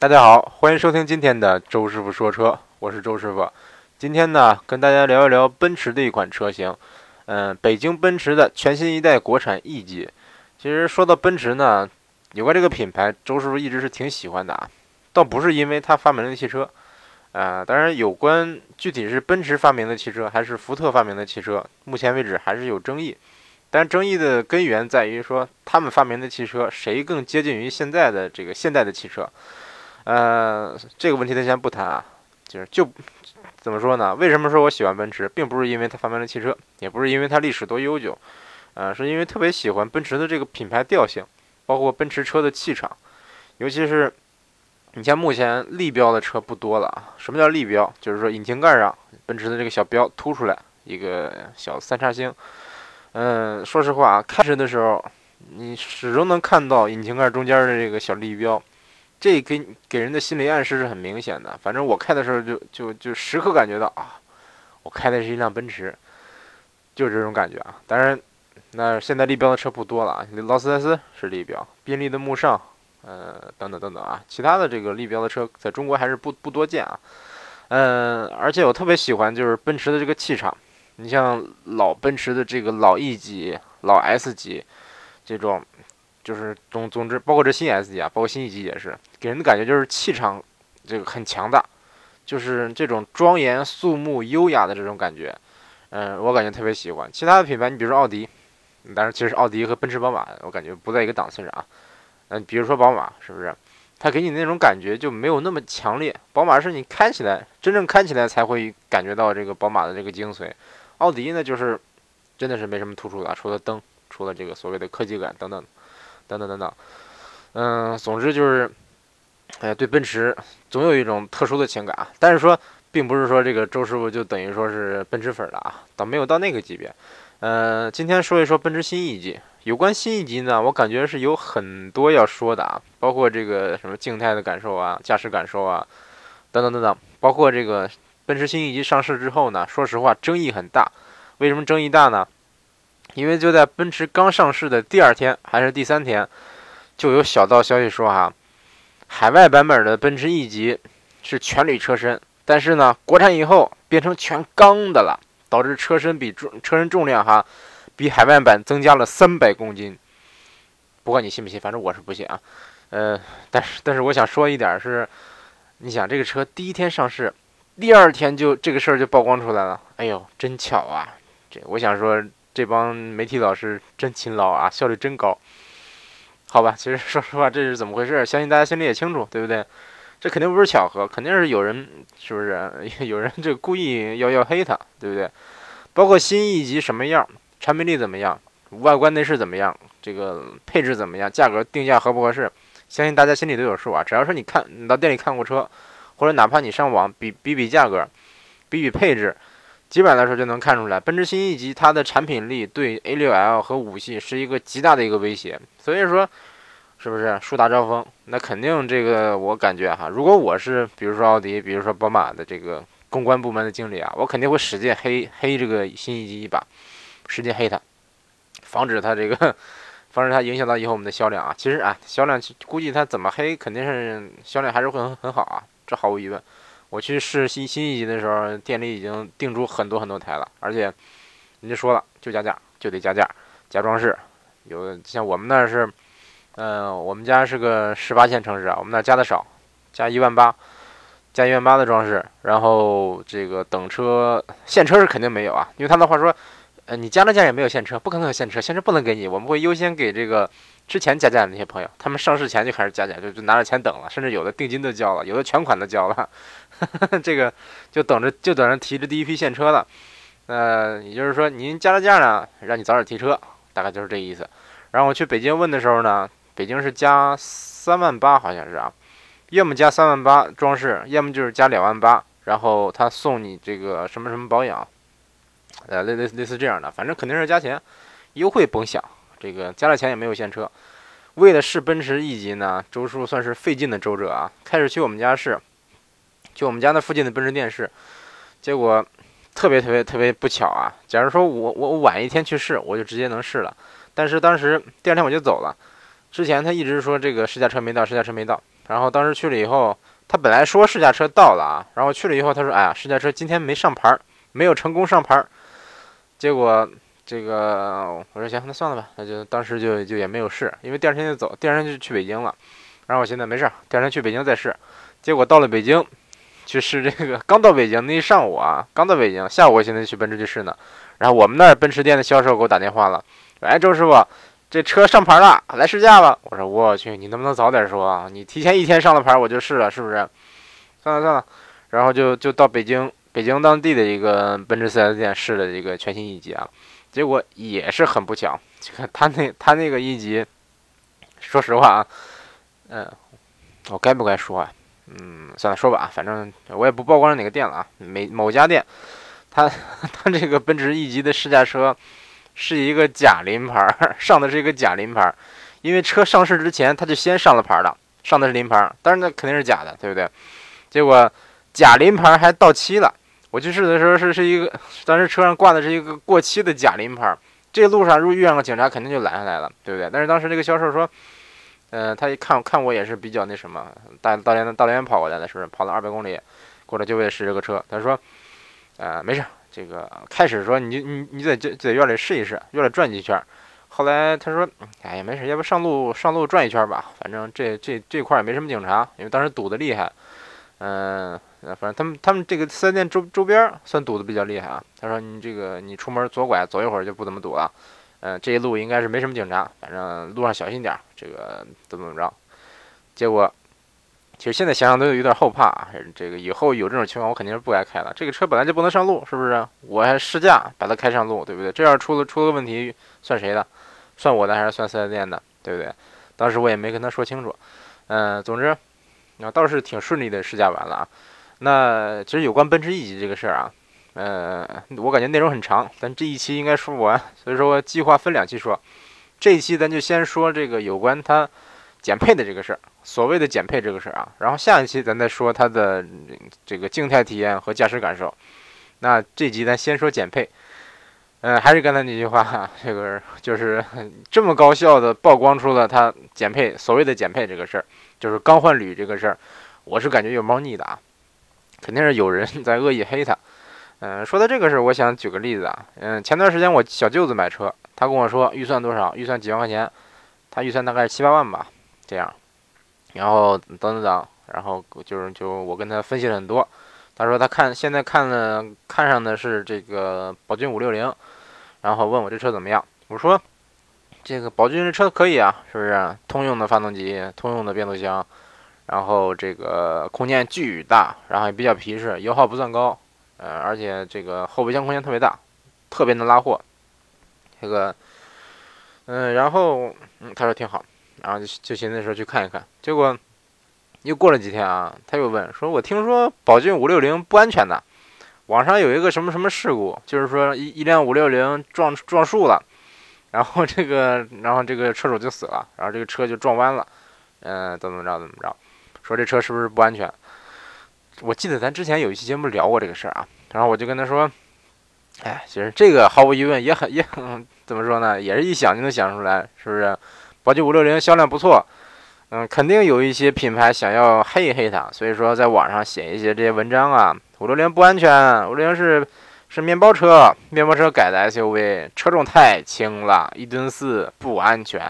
大家好，欢迎收听今天的周师傅说车，我是周师傅。今天呢，跟大家聊一聊奔驰的一款车型，嗯，北京奔驰的全新一代国产 E 级。其实说到奔驰呢，有关这个品牌，周师傅一直是挺喜欢的啊，倒不是因为他发明了汽车，啊，当然有关具体是奔驰发明的汽车还是福特发明的汽车，目前为止还是有争议。但争议的根源在于说，他们发明的汽车谁更接近于现在的这个现代的汽车。呃，这个问题咱先不谈啊，就是就怎么说呢？为什么说我喜欢奔驰，并不是因为它发明了汽车，也不是因为它历史多悠久，呃，是因为特别喜欢奔驰的这个品牌调性，包括奔驰车的气场，尤其是你像目前立标的车不多了啊。什么叫立标？就是说引擎盖上奔驰的这个小标凸出来一个小三叉星。嗯，说实话，开车的时候你始终能看到引擎盖中间的这个小立标。这给给人的心理暗示是很明显的。反正我开的时候就就就时刻感觉到啊，我开的是一辆奔驰，就是这种感觉啊。当然，那现在立标的车不多了啊，劳斯莱斯是立标，宾利的慕尚，呃，等等等等啊，其他的这个立标的车在中国还是不不多见啊。嗯，而且我特别喜欢就是奔驰的这个气场。你像老奔驰的这个老 E 级、老 S 级这种。就是总总之，包括这新 S 级啊，包括新一级也是，给人的感觉就是气场这个很强大，就是这种庄严肃穆、优雅的这种感觉。嗯，我感觉特别喜欢。其他的品牌，你比如说奥迪，但是其实奥迪和奔驰、宝马，我感觉不在一个档次上啊。嗯，比如说宝马，是不是？它给你那种感觉就没有那么强烈。宝马是你开起来，真正开起来才会感觉到这个宝马的这个精髓。奥迪呢，就是真的是没什么突出的，除了灯，除了这个所谓的科技感等等。等等等等，嗯，总之就是，哎呀，对奔驰总有一种特殊的情感啊。但是说，并不是说这个周师傅就等于说是奔驰粉了啊，倒没有到那个级别。嗯，今天说一说奔驰新 E 级。有关新 E 级呢，我感觉是有很多要说的啊，包括这个什么静态的感受啊、驾驶感受啊，等等等等。包括这个奔驰新 E 级上市之后呢，说实话争议很大。为什么争议大呢？因为就在奔驰刚上市的第二天还是第三天，就有小道消息说哈，海外版本的奔驰 E 级是全铝车身，但是呢，国产以后变成全钢的了，导致车身比重车身重量哈，比海外版增加了三百公斤。不管你信不信，反正我是不信啊。呃，但是但是我想说一点是，你想这个车第一天上市，第二天就这个事儿就曝光出来了，哎呦，真巧啊！这我想说。这帮媒体老师真勤劳啊，效率真高。好吧，其实说实话，这是怎么回事？相信大家心里也清楚，对不对？这肯定不是巧合，肯定是有人，是不是？有人这故意要要黑他，对不对？包括新一级什么样，产品力怎么样，外观内饰怎么样，这个配置怎么样，价格定价合不合适？相信大家心里都有数啊。只要说你看，你到店里看过车，或者哪怕你上网比比比价格，比比配置。基本上来说就能看出来，奔驰新 E 级它的产品力对 A6L 和五系是一个极大的一个威胁。所以说，是不是树大招风？那肯定这个我感觉哈，如果我是比如说奥迪，比如说宝马的这个公关部门的经理啊，我肯定会使劲黑黑这个新 E 级一把，使劲黑它，防止它这个，防止它影响到以后我们的销量啊。其实啊，销量估计它怎么黑，肯定是销量还是会很很好啊，这毫无疑问。我去试新新一级的时候，店里已经定出很多很多台了，而且人家说了，就加价，就得加价，加装饰。有像我们那是，嗯，我们家是个十八线城市啊，我们那加的少，加一万八，加一万八的装饰。然后这个等车现车是肯定没有啊，因为他的话说，呃，你加了价也没有现车，不可能有现车，现车不能给你，我们会优先给这个。之前加价的那些朋友，他们上市前就开始加价，就就拿着钱等了，甚至有的定金都交了，有的全款都交了，这个就等着就等着提着第一批现车了。呃，也就是说您加了价呢，让你早点提车，大概就是这意思。然后我去北京问的时候呢，北京是加三万八，好像是啊，要么加三万八装饰，要么就是加两万八，然后他送你这个什么什么保养，呃，类类类似这样的，反正肯定是加钱，优惠甭想。这个加了钱也没有现车，为了试奔驰 E 级呢，周叔算是费劲的周折啊。开始去我们家试，去我们家那附近的奔驰店试，结果特别特别特别不巧啊。假如说我我晚一天去试，我就直接能试了。但是当时第二天我就走了，之前他一直说这个试驾车没到，试驾车没到，然后当时去了以后，他本来说试驾车到了啊，然后去了以后，他说：“哎呀，试驾车今天没上牌，没有成功上牌。”结果这个我说行，那算了吧，那就当时就就也没有试，因为第二天就走，第二天就去北京了。然后我现在没事，第二天去北京再试。结果到了北京，去试这个，刚到北京那一上午啊，刚到北京，下午我现在去奔驰去试呢。然后我们那儿奔驰店的销售给我打电话了，哎，周师傅。这车上牌了，来试驾吧。我说我去，你能不能早点说啊？你提前一天上了牌，我就试了，是不是？算了算了，然后就就到北京，北京当地的一个奔驰 4S 店试了一个全新 E 级啊，结果也是很不巧，这 个他那他那个 E 级，说实话啊，嗯，我该不该说啊？嗯，算了，说吧，反正我也不曝光哪个店了啊，每某家店，他 他这个奔驰 E 级的试驾车。是一个假临牌，上的是一个假临牌，因为车上市之前他就先上了牌了，上的是临牌，但是那肯定是假的，对不对？结果假临牌还到期了，我去试的时候是是一个，当时车上挂的是一个过期的假临牌，这路上如果遇上个警察，肯定就拦下来了，对不对？但是当时那个销售说，嗯，他一看看我也是比较那什么，大大连大连跑过来的，是不是？跑了二百公里过来就为了试这个车，他说，呃，没事。这个开始说你你你在这在院里试一试，院里转几圈。后来他说，哎呀没事，要不上路上路转一圈吧，反正这这这块也没什么警察，因为当时堵得厉害。嗯，反正他们他们这个四 S 店周周边算堵得比较厉害啊。他说你这个你出门左拐走一会儿就不怎么堵了。嗯，这一路应该是没什么警察，反正路上小心点，这个怎么怎么着。结果。其实现在想想都有点后怕啊，这个以后有这种情况，我肯定是不该开了。这个车本来就不能上路，是不是？我还试驾把它开上路，对不对？这要出了出了问题，算谁的？算我的还是算四 S 店的？对不对？当时我也没跟他说清楚。嗯，总之，那倒是挺顺利的试驾完了啊。那其实有关奔驰 E 级这个事儿啊，呃，我感觉内容很长，咱这一期应该说不完，所以说计划分两期说。这一期咱就先说这个有关它减配的这个事儿。所谓的减配这个事儿啊，然后下一期咱再说它的这个静态体验和驾驶感受。那这集咱先说减配，嗯，还是刚才那句话，这个就是这么高效的曝光出了它减配，所谓的减配这个事儿，就是刚换铝这个事儿，我是感觉有猫腻的啊，肯定是有人 在恶意黑他。嗯，说到这个事，我想举个例子啊，嗯，前段时间我小舅子买车，他跟我说预算多少，预算几万块钱，他预算大概是七八万吧，这样。然后等等等，然后就是就我跟他分析了很多，他说他看现在看了看上的是这个宝骏五六零，然后问我这车怎么样，我说这个宝骏这车可以啊，是不是？通用的发动机，通用的变速箱，然后这个空间巨大，然后也比较皮实，油耗不算高，呃，而且这个后备箱空间特别大，特别能拉货，这个，嗯，然后嗯，他说挺好。然后就就寻思说去看一看，结果又过了几天啊，他又问说：“我听说宝骏五六零不安全的，网上有一个什么什么事故，就是说一一辆五六零撞撞树了，然后这个然后这个车主就死了，然后这个车就撞弯了，嗯，怎么怎么着怎么着，说这车是不是不安全？我记得咱之前有一期节目聊过这个事儿啊，然后我就跟他说，哎，其实这个毫无疑问也很也很怎么说呢，也是一想就能想出来，是不是？”宝骏五六零销量不错，嗯，肯定有一些品牌想要黑一黑它，所以说在网上写一些这些文章啊。五六零不安全，五六零是是面包车，面包车改的 SUV，车重太轻了，一吨四不安全，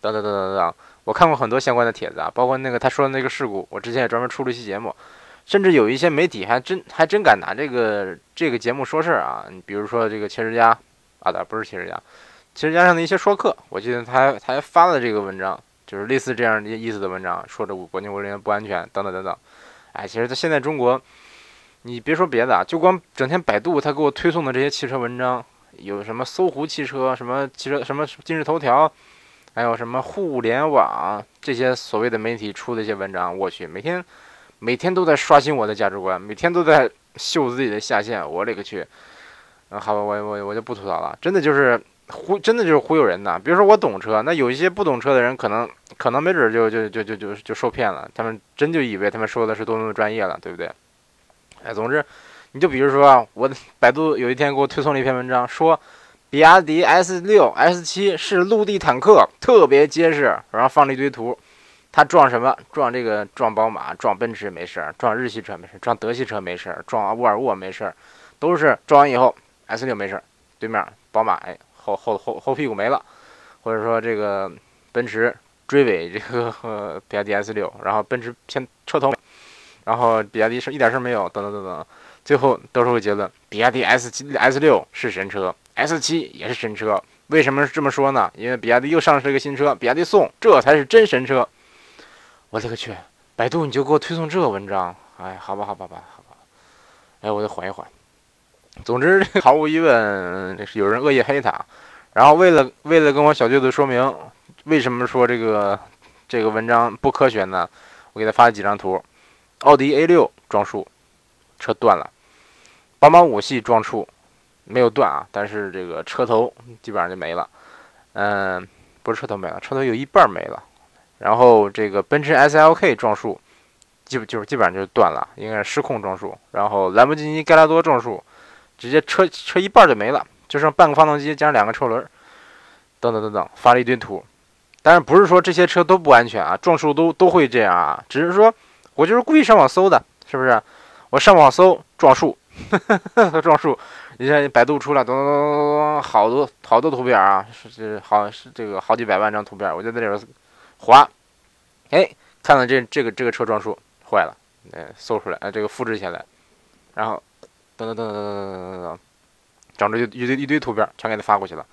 等等等等等。我看过很多相关的帖子啊，包括那个他说的那个事故，我之前也专门出了一期节目，甚至有一些媒体还真还真敢拿这个这个节目说事儿啊。你比如说这个汽车家啊，不是汽车家。其实加上的一些说客，我记得他还他还发了这个文章，就是类似这样的意思的文章，说这国内五六零不安全等等等等。哎，其实他现在中国，你别说别的啊，就光整天百度他给我推送的这些汽车文章，有什么搜狐汽车、什么汽车、什么今日头条，还有什么互联网这些所谓的媒体出的一些文章，我去，每天每天都在刷新我的价值观，每天都在秀自己的下限，我勒个去！嗯，好吧，我我我就不吐槽了，真的就是。忽真的就是忽悠人的，比如说我懂车，那有一些不懂车的人，可能可能没准就就就就就就受骗了，他们真就以为他们说的是多么的专业了，对不对？哎，总之，你就比如说啊，我百度有一天给我推送了一篇文章，说比亚迪 S 六、S 七是陆地坦克，特别结实，然后放了一堆图，他撞什么？撞这个撞宝马，撞奔驰没事儿，撞日系车没事儿，撞德系车没事儿，撞沃尔沃没事儿，都是撞完以后 S 六没事儿，对面宝马哎后后后后屁股没了，或者说这个奔驰追尾这个比亚迪 S 六，然后奔驰偏车头，然后比亚迪是一点事儿没有，等等等等，最后得出个结论：比亚迪 S 七 S 六是神车，S 七也是神车。为什么这么说呢？因为比亚迪又上市了一个新车，比亚迪宋，这才是真神车。我勒个去！百度你就给我推送这个文章？哎，好吧，好吧，吧，好吧。哎，我得缓一缓。总之，毫无疑问，这是有人恶意黑他。然后为了为了跟我小舅子说明为什么说这个这个文章不科学呢？我给他发了几张图：奥迪 A 六撞树，车断了；宝马五系撞树。没有断啊，但是这个车头基本上就没了。嗯，不是车头没了，车头有一半没了。然后这个奔驰 S L K 撞树，基本就是基本上就断了，应该是失控撞树。然后兰博基尼盖拉多撞树，直接车车一半就没了，就剩半个发动机加上两个车轮，等等等等，发了一堆图。但是不是说这些车都不安全啊？撞树都都会这样啊？只是说我就是故意上网搜的，是不是？我上网搜撞树，撞树。你像百度出来，咚咚咚咚咚，好多好多图片啊，是是好是这个好几百万张图片，我就在里边划，哎，看到这这个这个车撞树坏了，哎，搜出来，哎，这个复制下来，然后噔噔噔噔噔噔噔噔，整着一一堆一堆图片全给他发过去了，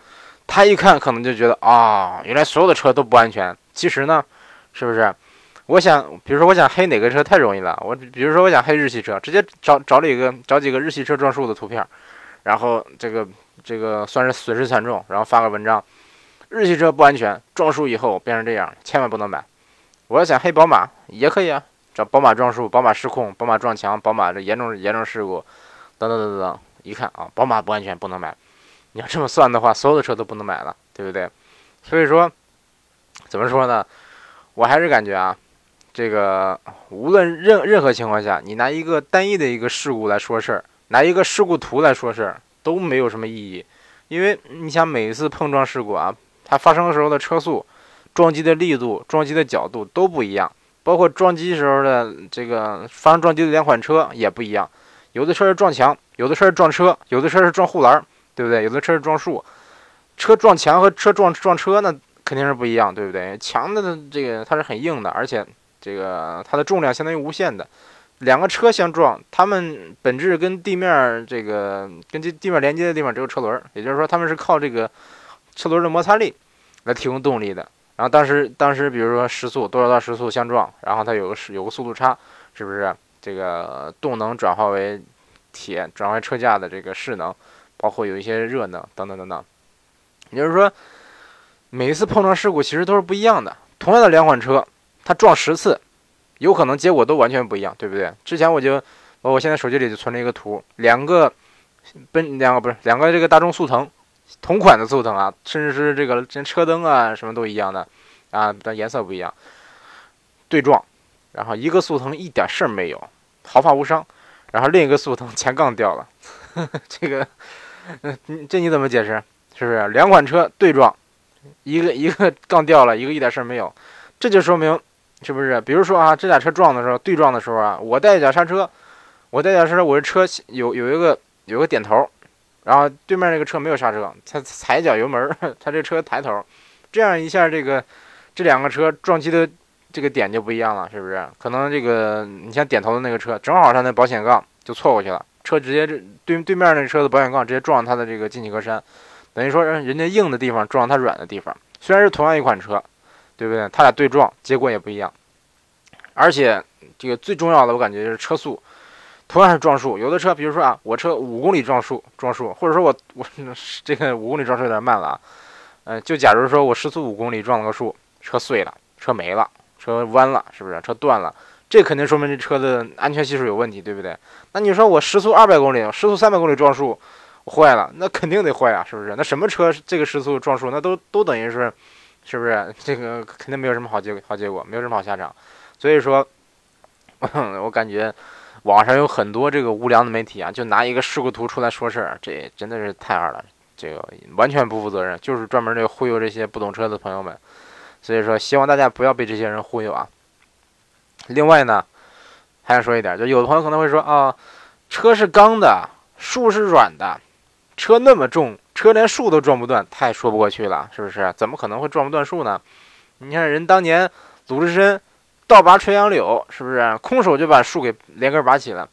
他一看可能就觉得啊，原来所有的车都不安全，其实呢，是不是？我想，比如说我想黑哪个车太容易了，我比如说我想黑日系车，直接找找了一个找几个日系车撞树的图片。然后这个这个算是损失惨重，然后发个文章，日系车不安全，撞树以后变成这样，千万不能买。我要想黑宝马也可以啊，找宝马撞树，宝马失控，宝马撞墙，宝马这严重严重事故，等等等等等。一看啊，宝马不安全，不能买。你要这么算的话，所有的车都不能买了，对不对？所以说，怎么说呢？我还是感觉啊，这个无论任任何情况下，你拿一个单一的一个事故来说事儿。拿一个事故图来说事儿都没有什么意义，因为你想每一次碰撞事故啊，它发生的时候的车速、撞击的力度、撞击的角度都不一样，包括撞击时候的这个发生撞击的两款车也不一样，有的车是撞墙，有的车是撞车，有的车是撞护栏，对不对？有的车是撞树，车撞墙和车撞撞车那肯定是不一样，对不对？墙的这个它是很硬的，而且这个它的重量相当于无限的。两个车相撞，它们本质跟地面这个跟这地面连接的地方只有车轮，也就是说，他们是靠这个车轮的摩擦力来提供动力的。然后当时当时，比如说时速多少到时速相撞，然后它有个是有个速度差，是不是？这个动能转化为铁，转化为车架的这个势能，包括有一些热能等等等等。也就是说，每一次碰撞事故其实都是不一样的。同样的两款车，它撞十次。有可能结果都完全不一样，对不对？之前我就，我现在手机里就存了一个图，两个奔两个不是两个这个大众速腾，同款的速腾啊，甚至是这个这车灯啊什么都一样的啊，但颜色不一样，对撞，然后一个速腾一点事儿没有，毫发无伤，然后另一个速腾前杠掉了，这个，嗯，这你怎么解释？是不是两款车对撞，一个一个杠掉了，一个一点事儿没有，这就说明。是不是？比如说啊，这俩车撞的时候，对撞的时候啊，我带一脚刹车，我带一脚刹车，我这车有有一个有个点头，然后对面那个车没有刹车，他踩一脚油门，他这车抬头，这样一下，这个这两个车撞击的这个点就不一样了，是不是？可能这个你像点头的那个车，正好他那保险杠就错过去了，车直接这对对面那车的保险杠直接撞他的这个进气格栅，等于说人家硬的地方撞他软的地方，虽然是同样一款车。对不对？他俩对撞，结果也不一样。而且这个最重要的，我感觉就是车速，同样是撞树，有的车，比如说啊，我车五公里撞树，撞树，或者说我我这个五公里撞树有点慢了啊。嗯，就假如说我时速五公里撞了个树，车碎了，车没了，车弯了，是不是？车断了，这肯定说明这车的安全系数有问题，对不对？那你说我时速二百公里，时速三百公里撞树坏了，那肯定得坏啊，是不是？那什么车这个时速撞树，那都都等于是。是不是 这个肯定没有什么好结好结果，没有什么好下场，所以说，我感觉网上有很多这个无良的媒体啊，就拿一个事故图出来说事儿，这真的是太二了，这个完全不负责任，就是专门这忽悠这些不懂车的朋友们。所以说，希望大家不要被这些人忽悠啊。另外呢，还想说一点，就有的朋友可能会说啊，车是钢的，树是软的，车那么重，车连树都撞不断，太说不过去了，是不是？怎么可能会撞不断树呢？你看人当年鲁智深倒拔垂杨柳，是不是空手就把树给连根拔起了？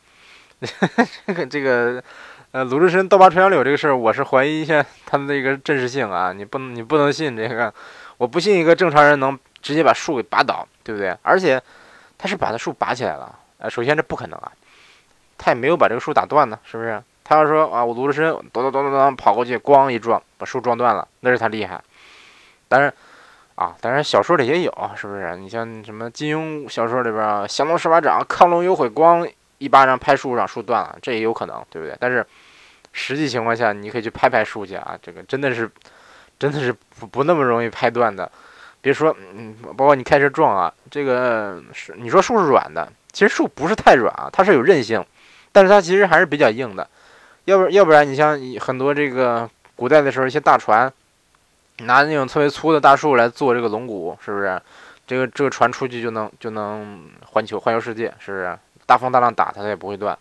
这个这个，呃，鲁智深倒拔垂杨柳这个事儿，我是怀疑一下他的那个真实性啊！你不能你不能信这个，我不信一个正常人能直接把树给拔倒，对不对？而且他是把那树拔起来了，呃，首先这不可能啊，他也没有把这个树打断呢，是不是？他要说啊，我鲁智深咚咚咚咚咚跑过去，咣一撞，把树撞断了，那是他厉害。但是啊，当然小说里也有，是不是？你像什么金庸小说里边，降龙十八掌，亢龙有悔，咣。一巴掌拍树上，树断了，这也有可能，对不对？但是实际情况下，你可以去拍拍树去啊，这个真的是，真的是不不那么容易拍断的。别说，嗯，包括你开车撞啊，这个是你说树是软的，其实树不是太软啊，它是有韧性，但是它其实还是比较硬的。要不要不然，你像很多这个古代的时候，一些大船拿那种特别粗的大树来做这个龙骨，是不是？这个这个船出去就能就能环球环游世界，是不是？大风大浪打它，它也不会断，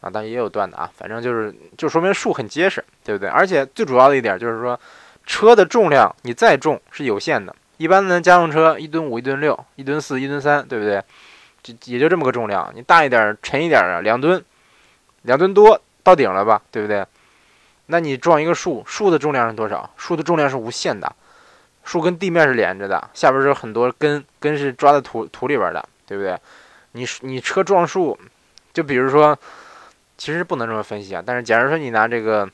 啊，但也有断的啊。反正就是，就说明树很结实，对不对？而且最主要的一点就是说，车的重量你再重是有限的。一般的家用车一吨五、一吨六、一吨四、一吨三，对不对？就也就这么个重量。你大一点、沉一点啊，两吨，两吨多到顶了吧，对不对？那你撞一个树，树的重量是多少？树的重量是无限的，树跟地面是连着的，下边是很多根，根是抓在土土里边的，对不对？你你车撞树，就比如说，其实不能这么分析啊。但是假如说你拿这个，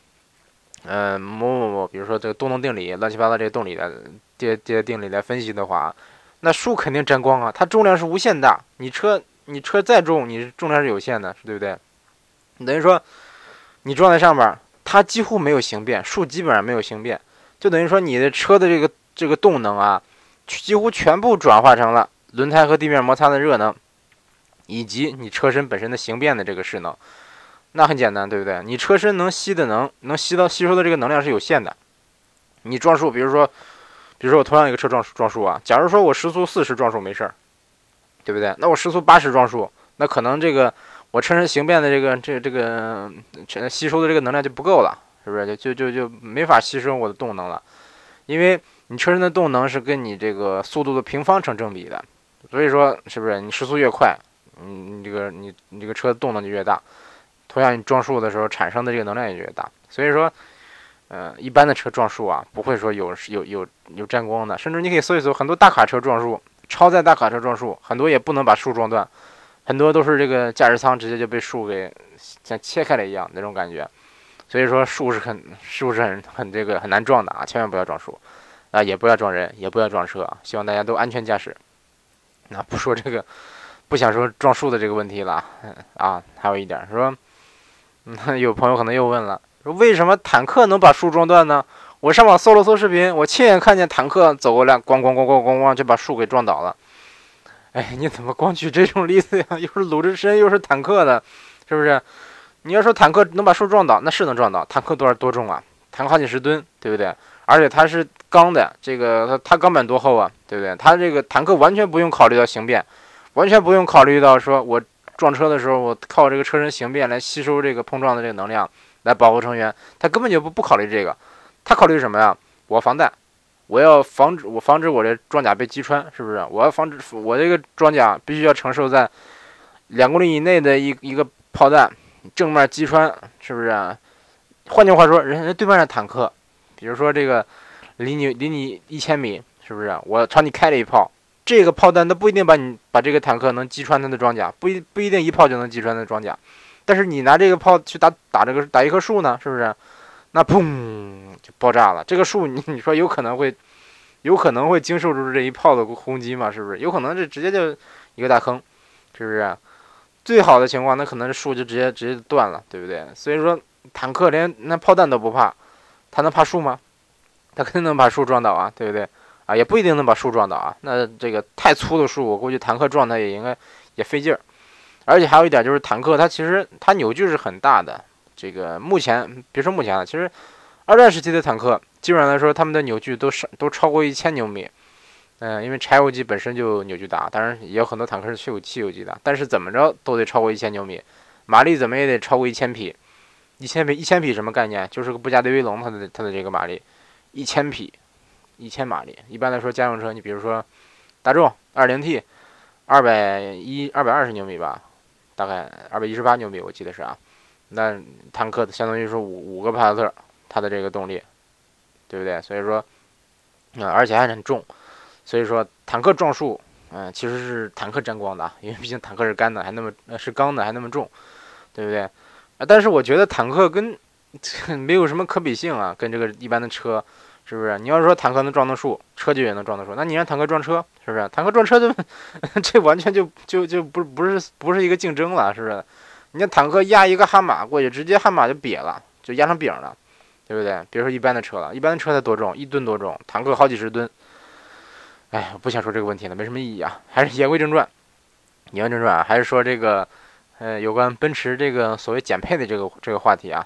呃，某某某，比如说这个动能定理，乱七八糟这些动理的这些定理来分析的话，那树肯定沾光啊。它重量是无限大，你车你车再重，你重量是有限的，对不对？等于说你撞在上面，它几乎没有形变，树基本上没有形变，就等于说你的车的这个这个动能啊，几乎全部转化成了轮胎和地面摩擦的热能。以及你车身本身的形变的这个势能，那很简单，对不对？你车身能吸的能能吸到吸收的这个能量是有限的。你撞树，比如说，比如说我同样一个车撞撞树啊，假如说我时速四十撞树没事儿，对不对？那我时速八十撞树，那可能这个我车身形变的这个这这个吸收的这个能量就不够了，是不是？就就就就没法吸收我的动能了，因为你车身的动能是跟你这个速度的平方成正比的，所以说是不是？你时速越快。你你这个你你这个车的动能就越大，同样你撞树的时候产生的这个能量也越大。所以说，呃，一般的车撞树啊，不会说有有有有沾光的，甚至你可以搜一搜，很多大卡车撞树，超载大卡车撞树，很多也不能把树撞断，很多都是这个驾驶舱直接就被树给像切开了一样那种感觉。所以说树是很树是很很这个很难撞的啊，千万不要撞树啊，也不要撞人，也不要撞车啊，希望大家都安全驾驶。那不说这个。不想说撞树的这个问题了，啊，还有一点说，有朋友可能又问了，说为什么坦克能把树撞断呢？我上网搜了搜视频，我亲眼看见坦克走过来，咣咣咣咣咣咣就把树给撞倒了。哎，你怎么光举这种例子呀？又是鲁智深，又是坦克的，是不是？你要说坦克能把树撞倒，那是能撞倒。坦克多少多重啊？坦克好几十吨，对不对？而且它是钢的，这个它它钢板多厚啊？对不对？它这个坦克完全不用考虑到形变。完全不用考虑到说，我撞车的时候，我靠这个车身形变来吸收这个碰撞的这个能量，来保护成员。他根本就不不考虑这个，他考虑什么呀？我防弹，我要防止我防止我的装甲被击穿，是不是？我要防止我这个装甲必须要承受在两公里以内的一一个炮弹正面击穿，是不是？换句话说，人家对面的坦克，比如说这个离你离你一千米，是不是？我朝你开了一炮。这个炮弹它不一定把你把这个坦克能击穿它的装甲，不一不一定一炮就能击穿它的装甲，但是你拿这个炮去打打这个打一棵树呢，是不是？那砰就爆炸了。这个树你你说有可能会有可能会经受住这一炮的轰击吗？是不是？有可能这直接就一个大坑，是不是？最好的情况那可能是树就直接直接断了，对不对？所以说坦克连那炮弹都不怕，他能怕树吗？他肯定能把树撞倒啊，对不对？啊，也不一定能把树撞倒啊。那这个太粗的树，我估计坦克撞它也应该也费劲儿。而且还有一点就是，坦克它其实它扭矩是很大的。这个目前别说目前了，其实二战时期的坦克基本上来说，他们的扭矩都是都超过一千牛米。嗯，因为柴油机本身就扭矩大，当然也有很多坦克是汽油汽油机的，但是怎么着都得超过一千牛米，马力怎么也得超过一千匹。一千匹，一千匹什么概念？就是个布加迪威龙，它的它的这个马力，一千匹，一千马力。一般来说，家用车，你比如说大众二零 T，二百一二百二十牛米吧，大概二百一十八牛米，我记得是啊。那坦克相当于说五五个帕萨特，它的这个动力，对不对？所以说，啊，而且还很重。所以说，坦克撞树，嗯，其实是坦克沾光的，因为毕竟坦克是干的，还那么是钢的，还那么重，对不对？啊，但是我觉得坦克跟 没有什么可比性啊，跟这个一般的车，是不是？你要是说坦克能撞到树，车就也能撞到树，那你让坦克撞车，是不是？坦克撞车就 这完全就就就不不是不是一个竞争了，是不是？你像坦克压一个悍马过去，直接悍马就瘪了，就压成饼了，对不对？别说一般的车了，一般的车才多重，一吨多重，坦克好几十吨。哎，不想说这个问题了，没什么意义啊。还是言归正传，言归正传啊，还是说这个，呃，有关奔驰这个所谓减配的这个这个话题啊。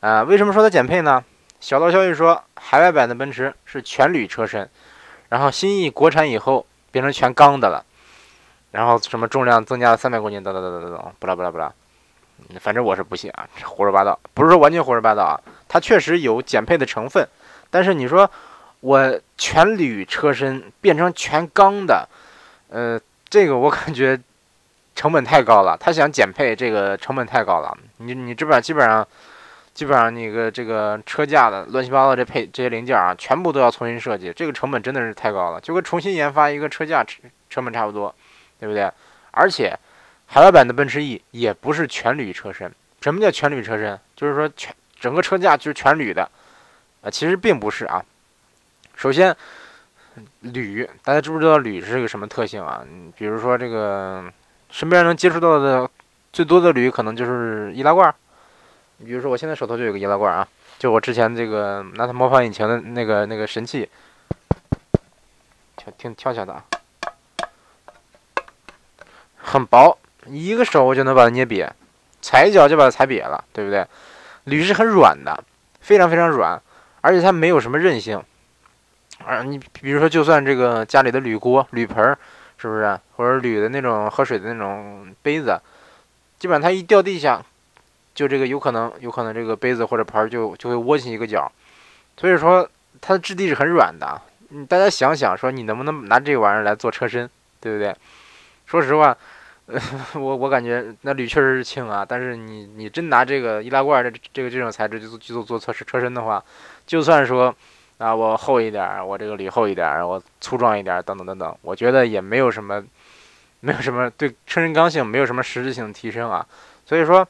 啊，为什么说它减配呢？小道消息说，海外版的奔驰是全铝车身，然后新意国产以后变成全钢的了，然后什么重量增加了三百公斤，等等等等等等，不啦不啦不啦。反正我是不信啊，胡说八道。不是说完全胡说八道啊，它确实有减配的成分，但是你说。我全铝车身变成全钢的，呃，这个我感觉成本太高了。他想减配，这个成本太高了。你你这边基本上，基本上那个这个车架的乱七八糟这配这些零件啊，全部都要重新设计，这个成本真的是太高了，就跟重新研发一个车架成成本差不多，对不对？而且海外版的奔驰 E 也不是全铝车身。什么叫全铝车身？就是说全整个车架就是全铝的，啊，其实并不是啊。首先，铝，大家知不知道铝是个什么特性啊？比如说这个身边能接触到的最多的铝，可能就是易拉罐。你比如说我现在手头就有个易拉罐啊，就我之前这个拿它模仿引擎的那个那个神器，听跳下的啊，很薄，一个手我就能把它捏瘪，踩一脚就把它踩瘪了，对不对？铝是很软的，非常非常软，而且它没有什么韧性。啊，你比如说，就算这个家里的铝锅、铝盆儿，是不是？或者铝的那种喝水的那种杯子，基本上它一掉地下，就这个有可能，有可能这个杯子或者盆儿就就会窝进一个角。所以说，它的质地是很软的。你，大家想想，说你能不能拿这个玩意儿来做车身，对不对？说实话，我我感觉那铝确实是轻啊，但是你你真拿这个易拉罐这这个这种材质去做去做做测试车身的话，就算说。啊，我厚一点，我这个铝厚一点，我粗壮一点，等等等等，我觉得也没有什么，没有什么对车身刚性没有什么实质性的提升啊。所以说，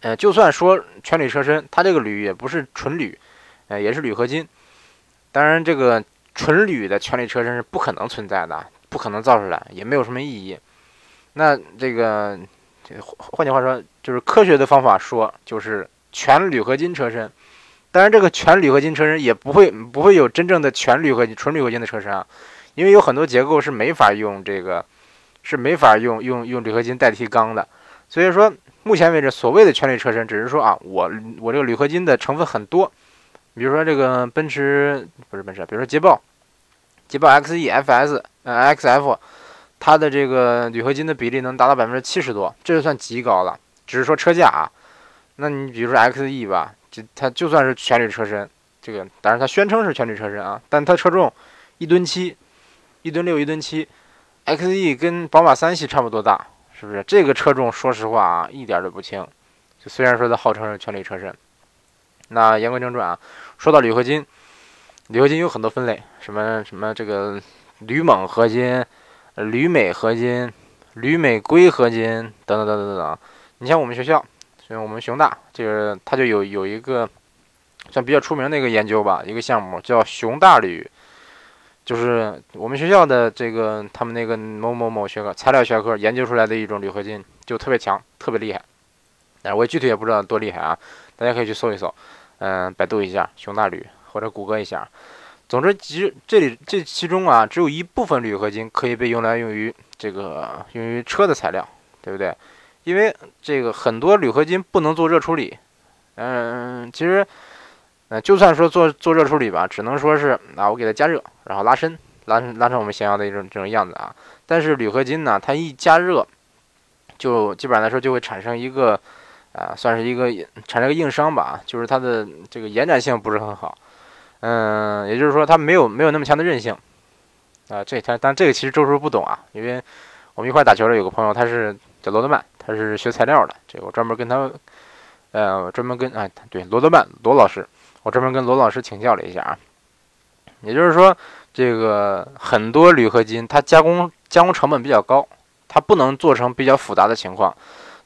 呃，就算说全铝车身，它这个铝也不是纯铝，呃，也是铝合金。当然，这个纯铝的全铝车身是不可能存在的，不可能造出来，也没有什么意义。那这个，这换句话说，就是科学的方法说，就是全铝合金车身。当然，这个全铝合金车身也不会不会有真正的全铝合金、纯铝合金的车身啊，因为有很多结构是没法用这个，是没法用用用铝合金代替钢的。所以说，目前为止，所谓的全铝车身，只是说啊，我我这个铝合金的成分很多，比如说这个奔驰不是奔驰，比如说捷豹，捷豹 XE、FS、呃 XF，它的这个铝合金的比例能达到百分之七十多，这就算极高了。只是说车架啊，那你比如说 XE 吧。就它就算是全铝车身，这个当然它宣称是全铝车身啊，但它车重一吨七，一吨六，一吨七，XE 跟宝马三系差不多大，是不是？这个车重说实话啊，一点都不轻。就虽然说它号称是全铝车身，那言归正传啊，说到铝合金，铝合金有很多分类，什么什么这个铝锰合金、铝镁合金、铝镁硅合金等等等等等等。你像我们学校。像我们熊大，这个它就有有一个像比较出名的一个研究吧，一个项目叫熊大铝，就是我们学校的这个他们那个某某某学科材料学科研究出来的一种铝合金，就特别强，特别厉害。哎我具体也不知道多厉害啊，大家可以去搜一搜，嗯，百度一下熊大铝或者谷歌一下。总之，其实这里这其中啊，只有一部分铝合金可以被用来用于这个用于车的材料，对不对？因为这个很多铝合金不能做热处理，嗯，其实，呃，就算说做做热处理吧，只能说是啊，我给它加热，然后拉伸，拉拉成我们想要的一种这种样子啊。但是铝合金呢，它一加热，就基本上来说就会产生一个啊，算是一个产生一个硬伤吧，就是它的这个延展性不是很好。嗯，也就是说它没有没有那么强的韧性啊。这它但这个其实周叔不懂啊，因为我们一块打球的有个朋友，他是叫罗德曼，他是学材料的，这个我专门跟他。呃，专门跟哎，对罗德曼罗老师，我专门跟罗老师请教了一下啊。也就是说，这个很多铝合金它加工加工成本比较高，它不能做成比较复杂的情况。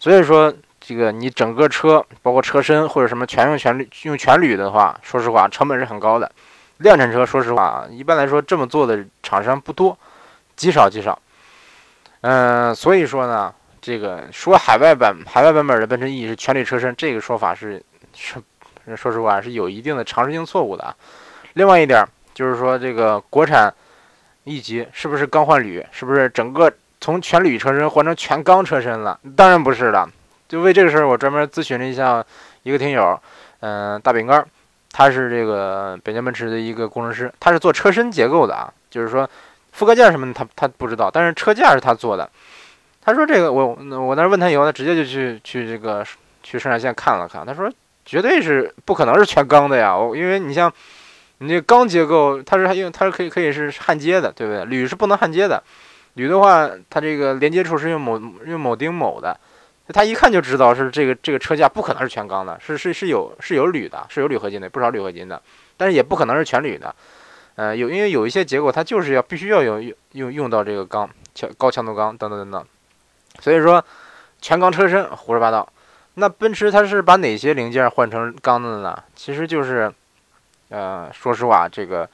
所以说，这个你整个车包括车身或者什么全用全铝用全铝的话，说实话成本是很高的。量产车说实话，一般来说这么做的厂商不多，极少极少。嗯，所以说呢。这个说海外版海外版本的奔驰 E 是全铝车身，这个说法是是说实话是有一定的常识性错误的啊。另外一点就是说，这个国产 E 级是不是钢换铝？是不是整个从全铝车身换成全钢车身了？当然不是了。就为这个事儿，我专门咨询了一下一个听友，嗯，大饼干，他是这个北京奔驰的一个工程师，他是做车身结构的啊，就是说覆盖件什么的他他不知道，但是车架是他做的。他说：“这个我我那问他以后，他直接就去去这个去生产线看了看。他说绝对是不可能是全钢的呀，因为你像你这钢结构，它是用它是可以可以是焊接的，对不对？铝是不能焊接的，铝的话，它这个连接处是用铆用铆钉铆的，他一看就知道是这个这个车架不可能是全钢的，是是是有是有铝的，是有铝合金的，不少铝合金的，但是也不可能是全铝的。呃，有因为有一些结构它就是要必须要用用用到这个钢强高强度钢等等等等。”所以说，全钢车身胡说八道。那奔驰它是把哪些零件换成钢的呢？其实就是，呃，说实话，这个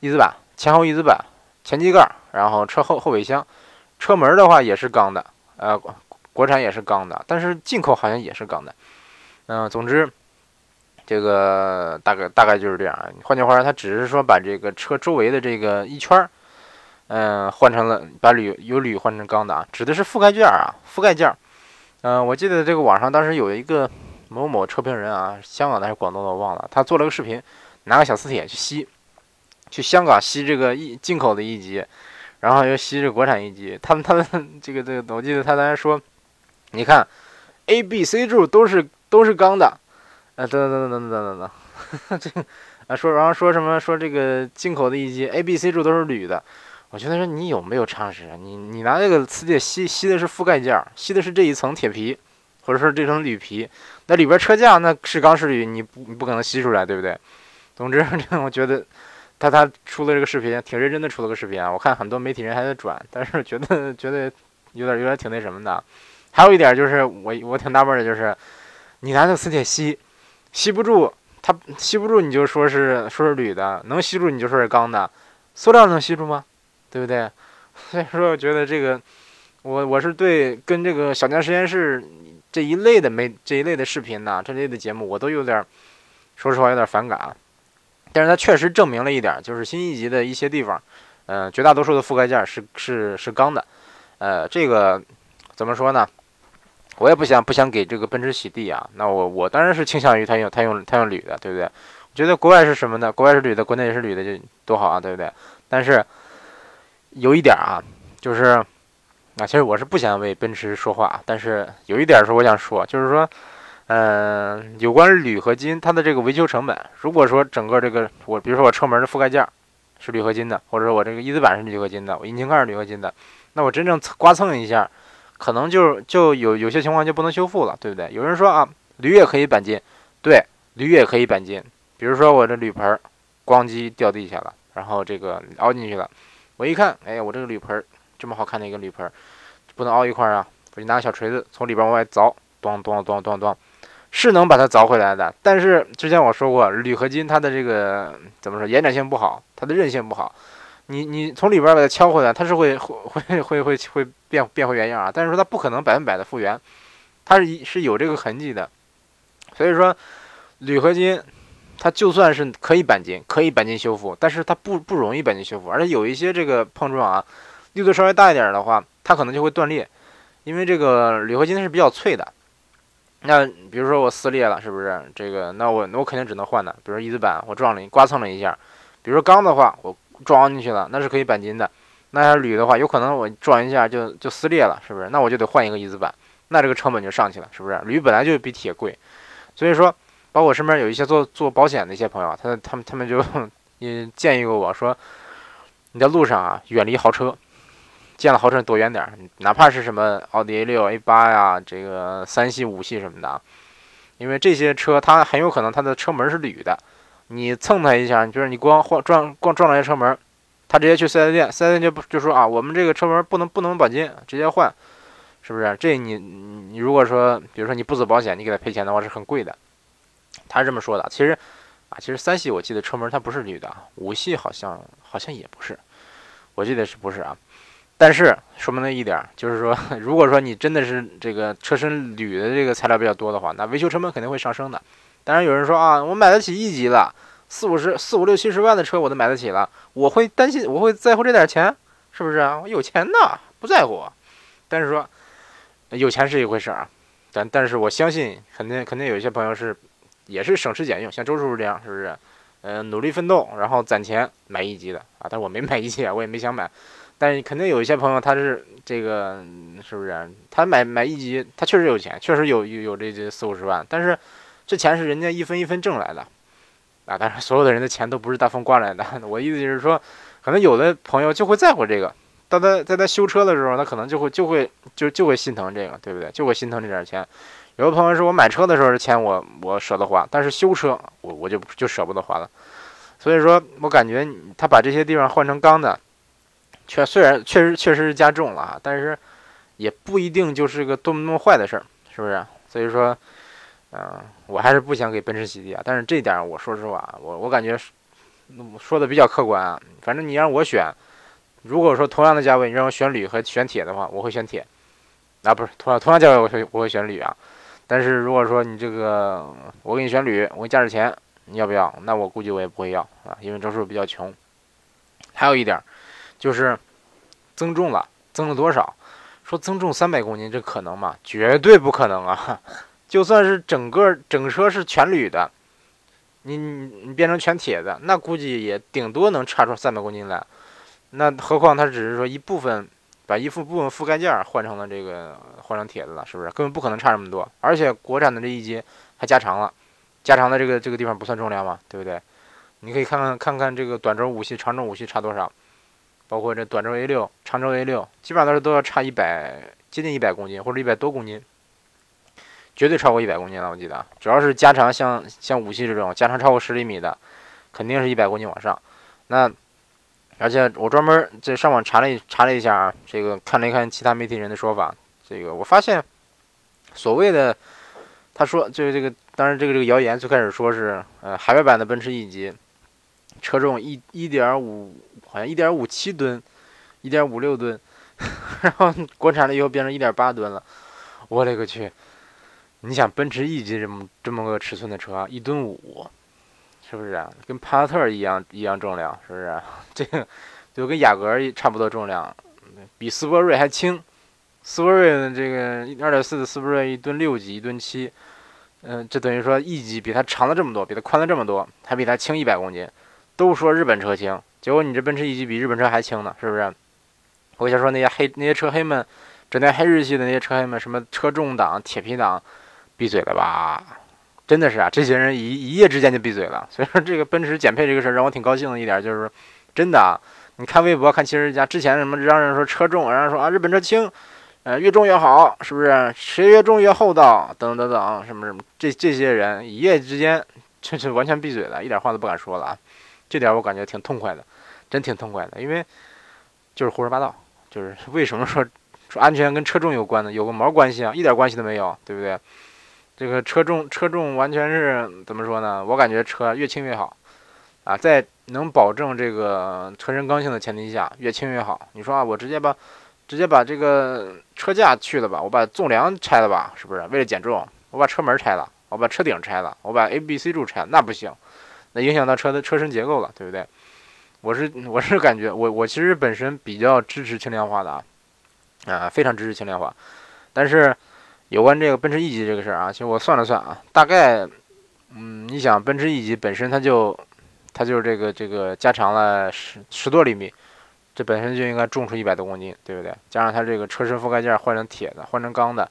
翼子板、前后翼子板、前机盖，然后车后后备箱、车门的话也是钢的，呃，国产也是钢的，但是进口好像也是钢的。嗯，总之，这个大概大概就是这样。换句话说，它只是说把这个车周围的这个一圈儿。嗯，换成了把铝由铝换成钢的啊，指的是覆盖件啊，覆盖件。嗯，我记得这个网上当时有一个某某车评人啊，香港的还是广东的我忘了，他做了个视频，拿个小磁铁去吸，去香港吸这个一进口的一级，然后又吸这国产一级。他们他们这个这个，我记得他当时说，你看，A、B、C 柱都是都是钢的，啊，等等等等等等等等，这啊说然后说什么说这个进口的一机 A、B、C 柱都是铝的，我觉得说你有没有常识啊？你你拿这个磁铁吸吸的是覆盖件，吸的是这一层铁皮，或者说这层铝皮，那里边车架那是钢是铝，你不你不可能吸出来，对不对？总之，这我觉得。他他出了这个视频，挺认真的出了个视频啊！我看很多媒体人还在转，但是觉得觉得有点有点挺那什么的。还有一点就是我我挺纳闷的，就是你拿那个磁铁吸吸不住，它吸不住你就说是说是铝的，能吸住你就说是钢的，塑料能吸住吗？对不对？所以说，我觉得这个，我我是对跟这个小江实验室这一类的媒这一类的视频呐，这类的节目，我都有点，说实话有点反感。但是它确实证明了一点，就是新一级的一些地方，嗯，绝大多数的覆盖件是是是钢的。呃，这个怎么说呢？我也不想不想给这个奔驰洗地啊。那我我当然是倾向于它用它用它用铝的，对不对？我觉得国外是什么呢？国外是铝的，国内也是铝的，就多好啊，对不对？但是。有一点啊，就是，啊，其实我是不想为奔驰说话，但是有一点是我想说，就是说，嗯，有关铝合金它的这个维修成本，如果说整个这个我，比如说我车门的覆盖件是铝合金的，或者说我这个翼子板是铝合金的，我引擎盖是铝合金的，那我真正刮蹭一下，可能就就有有些情况就不能修复了，对不对？有人说啊，铝也可以钣金，对，铝也可以钣金，比如说我这铝盆咣叽掉地下了，然后这个凹进去了。我一看，哎，我这个铝盆这么好看的一个铝盆，不能凹一块啊！我就拿个小锤子从里边往外凿，咚咚咚咚咚，是能把它凿回来的。但是之前我说过，铝合金它的这个怎么说，延展性不好，它的韧性不好。你你从里边把它敲回来，它是会会会会会变变回原样啊。但是说它不可能百分百的复原，它是是有这个痕迹的。所以说，铝合金。它就算是可以钣金，可以钣金修复，但是它不不容易钣金修复，而且有一些这个碰撞啊，力度稍微大一点的话，它可能就会断裂，因为这个铝合金是比较脆的。那比如说我撕裂了，是不是这个？那我那我肯定只能换的。比如翼子板我撞了，你刮蹭了一下。比如说钢的话，我装进去了，那是可以钣金的。那要铝的话，有可能我撞一下就就撕裂了，是不是？那我就得换一个翼子板，那这个成本就上去了，是不是？铝本来就比铁贵，所以说，包括身边有一些做做保险的一些朋友，他他们他们就 也建议过我说，你在路上啊，远离豪车，见了豪车躲远点，哪怕是什么奥迪 A 六、A 八呀，这个三系、五系什么的，因为这些车它很有可能它的车门是铝的，你蹭他一下，就是你光晃撞光撞了一下车门。他直接去四 S 店，四 S 店就就说啊，我们这个车门不能不能钣金，直接换，是不是？这你你如果说，比如说你不走保险，你给他赔钱的话是很贵的。他是这么说的。其实啊，其实三系我记得车门它不是铝的，五系好像好像也不是，我记得是不是啊？但是说明了一点，就是说，如果说你真的是这个车身铝的这个材料比较多的话，那维修成本肯定会上升的。当然有人说啊，我买得起一级了。四五十、四五六七十万的车我都买得起了，我会担心，我会在乎这点钱，是不是啊？我有钱呢，不在乎。但是说，有钱是一回事儿啊，但但是我相信，肯定肯定有一些朋友是，也是省吃俭用，像周叔叔这样，是不是？嗯，努力奋斗，然后攒钱买一级的啊。但是我没买一级，我也没想买。但是肯定有一些朋友，他是这个，是不是？他买买一级，他确实有钱，确实有有有这这四五十万，但是这钱是人家一分一分挣来的。啊，但是所有的人的钱都不是大风刮来的。我意思就是说，可能有的朋友就会在乎这个，当他在他修车的时候，他可能就会就会就就会心疼这个，对不对？就会心疼这点钱。有的朋友说我买车的时候的钱我我舍得花，但是修车我我就就舍不得花了。所以说我感觉他把这些地方换成钢的，确虽然确实确实是加重了啊，但是也不一定就是个多么多么坏的事儿，是不是？所以说。嗯，我还是不想给奔驰洗地啊。但是这点我说实话，我我感觉说的比较客观啊。反正你让我选，如果说同样的价位，你让我选铝和选铁的话，我会选铁。啊，不是同样同样价位，我会我会选铝啊。但是如果说你这个我给你选铝，我给你加点钱，你要不要？那我估计我也不会要啊，因为周叔比较穷。还有一点就是增重了，增了多少？说增重三百公斤，这可能吗？绝对不可能啊！就算是整个整车是全铝的，你你变成全铁的，那估计也顶多能差出三百公斤来。那何况它只是说一部分，把一副部分覆盖件换成了这个换成铁的了，是不是？根本不可能差这么多。而且国产的这一阶还加长了，加长的这个这个地方不算重量吗？对不对？你可以看看看看这个短轴五系、长轴五系差多少，包括这短轴 A 六、长轴 A 六，基本上都是都要差一百接近一百公斤或者一百多公斤。绝对超过一百公斤了，我记得，主要是加长，像像五系这种加长超过十厘米的，肯定是一百公斤往上。那而且我专门在上网查了查了一下啊，这个看了一看其他媒体人的说法，这个我发现所谓的他说就是这个，当然这个这个谣言最开始说是呃海外版的奔驰 E 级车重一一点五好像一点五七吨，一点五六吨，然后国产了以后变成一点八吨了，我勒个去！你想奔驰 E 级这么这么个尺寸的车，一吨五，是不是啊？跟帕萨特一样一样重量，是不是？这个就跟雅阁差不多重量，比斯铂瑞还轻。斯铂瑞的这个二点四的斯铂瑞一吨六几，一吨七，嗯，这等于说 E 级比它长了这么多，比它宽了这么多，还比它轻一百公斤。都说日本车轻，结果你这奔驰 E 级比日本车还轻呢，是不是？我想说那些黑那些车黑们，整天黑日系的那些车黑们，什么车重党、铁皮党。闭嘴了吧！真的是啊，这些人一一夜之间就闭嘴了。所以说，这个奔驰减配这个事儿让我挺高兴的一点就是，真的啊，你看微博看汽车之家之前什么让人说车重，然后说啊日本车轻，呃越重越好，是不是？谁越重越厚道，等等等等，什么什么，这这些人一夜之间 就就完全闭嘴了，一点话都不敢说了啊。这点我感觉挺痛快的，真挺痛快的，因为就是胡说八道，就是为什么说说安全跟车重有关呢？有个毛关系啊，一点关系都没有，对不对？这个车重车重完全是怎么说呢？我感觉车越轻越好，啊，在能保证这个车身刚性的前提下，越轻越好。你说啊，我直接把直接把这个车架去了吧，我把纵梁拆了吧，是不是为了减重？我把车门拆了，我把车顶拆了，我把 A、B、C 柱拆了，那不行，那影响到车的车身结构了，对不对？我是我是感觉我我其实本身比较支持轻量化的啊，啊，非常支持轻量化，但是。有关这个奔驰 E 级这个事儿啊，其实我算了算啊，大概，嗯，你想奔驰 E 级本身它就它就是这个这个加长了十十多厘米，这本身就应该重出一百多公斤，对不对？加上它这个车身覆盖件换成铁的，换成钢的，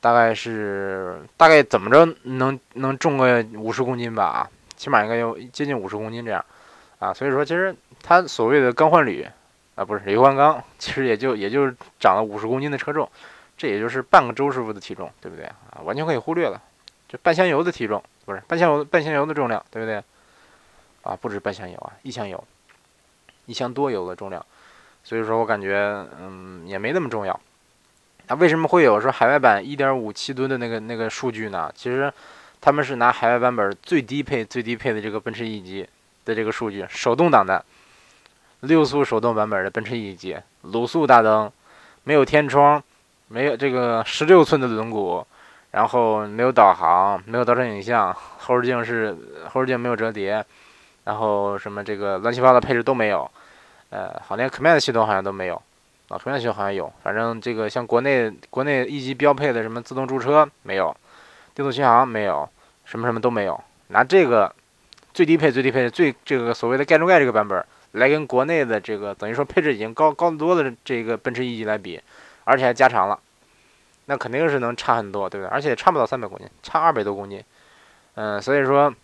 大概是大概怎么着能能重个五十公斤吧？啊，起码应该有接近五十公斤这样，啊，所以说其实它所谓的钢换铝啊，不是铝换钢，其实也就也就长了五十公斤的车重，这也就是半个周师傅的体重，对不对？啊，完全可以忽略了，就半箱油的体重，不是半箱油半箱油的重量，对不对？啊，不止半箱油啊，一箱油，一箱多油的重量，所以说我感觉，嗯，也没那么重要。那为什么会有说海外版一点五七吨的那个那个数据呢？其实他们是拿海外版本最低配最低配的这个奔驰 E 级的这个数据，手动挡的六速手动版本的奔驰 E 级，卤素大灯，没有天窗，没有这个十六寸的轮毂，然后没有导航，没有倒车影像，后视镜是后视镜没有折叠。然后什么这个乱七八糟配置都没有，呃，好连 Command 系统好像都没有，啊，Command 系统好像有，反正这个像国内国内一级标配的什么自动驻车没有，定速巡航没有，什么什么都没有，拿这个最低配最低配最这个所谓的盖中盖这个版本来跟国内的这个等于说配置已经高高得多的这个奔驰 E 级来比，而且还加长了，那肯定是能差很多，对不对？而且差不到三百公斤，差二百多公斤，嗯，所以说。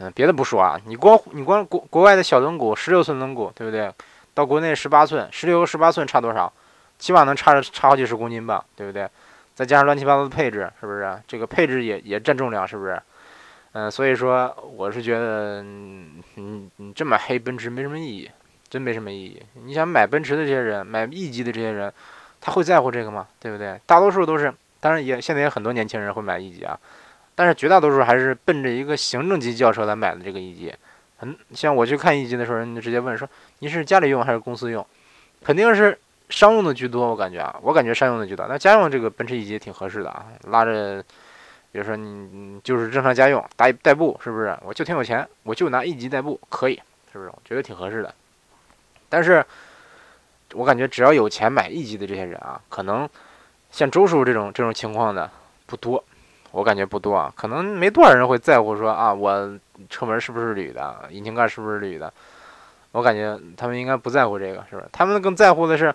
嗯，别的不说啊，你光你光国国外的小轮毂，十六寸轮毂，对不对？到国内十八寸，十六和十八寸差多少？起码能差差好几十公斤吧，对不对？再加上乱七八糟的配置，是不是？这个配置也也占重量，是不是？嗯，所以说我是觉得，你你这么黑奔驰没什么意义，真没什么意义。你想买奔驰的这些人，买 E 级的这些人，他会在乎这个吗？对不对？大多数都是，当然也现在也很多年轻人会买 E 级啊。但是绝大多数还是奔着一个行政级轿车来买的这个 E 级，很像我去看 E 级的时候，人家直接问说你是家里用还是公司用，肯定是商用的居多，我感觉啊，我感觉商用的居多。那家用这个奔驰 E 级挺合适的啊，拉着，比如说你就是正常家用代代步，是不是？我就挺有钱，我就拿 E 级代步，可以，是不是？我觉得挺合适的。但是，我感觉只要有钱买 E 级的这些人啊，可能像周叔这种这种情况的不多。我感觉不多啊，可能没多少人会在乎说啊，我车门是不是铝的，引擎盖是不是铝的。我感觉他们应该不在乎这个，是不是？他们更在乎的是，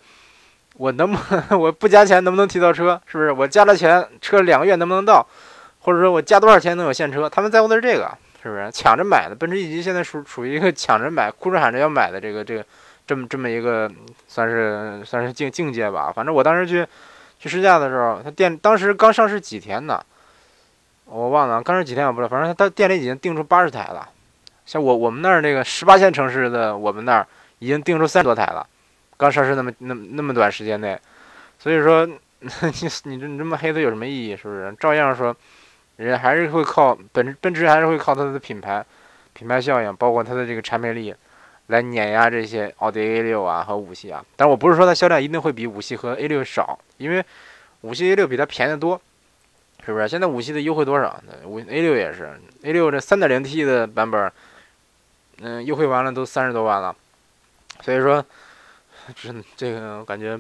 我能不 我不加钱能不能提到车，是不是？我加了钱，车两个月能不能到？或者说我加多少钱能有现车？他们在乎的是这个，是不是？抢着买的，奔驰 E 级现在属属于一个抢着买、哭着喊着要买的这个这个这么这么一个算是算是境境界吧。反正我当时去去试驾的时候，他店当时刚上市几天呢。我忘了，刚是几天我不知道，反正他店里已经订出八十台了。像我我们那儿那个十八线城市的，我们那儿已经订出三十多台了。刚上市那么那么那么短时间内，所以说 你你这你这么黑它有什么意义？是不是？照样说，人还是会靠奔奔驰还是会靠它的品牌品牌效应，包括它的这个产品力来碾压这些奥迪 A 六啊和五系啊。但我不是说它销量一定会比五系和 A 六少，因为五系 A 六比它便宜的多。是不是现在五系的优惠多少？五 A 六也是 A 六这三点零 T 的版本，嗯，优惠完了都三十多万了。所以说，这这个我感觉，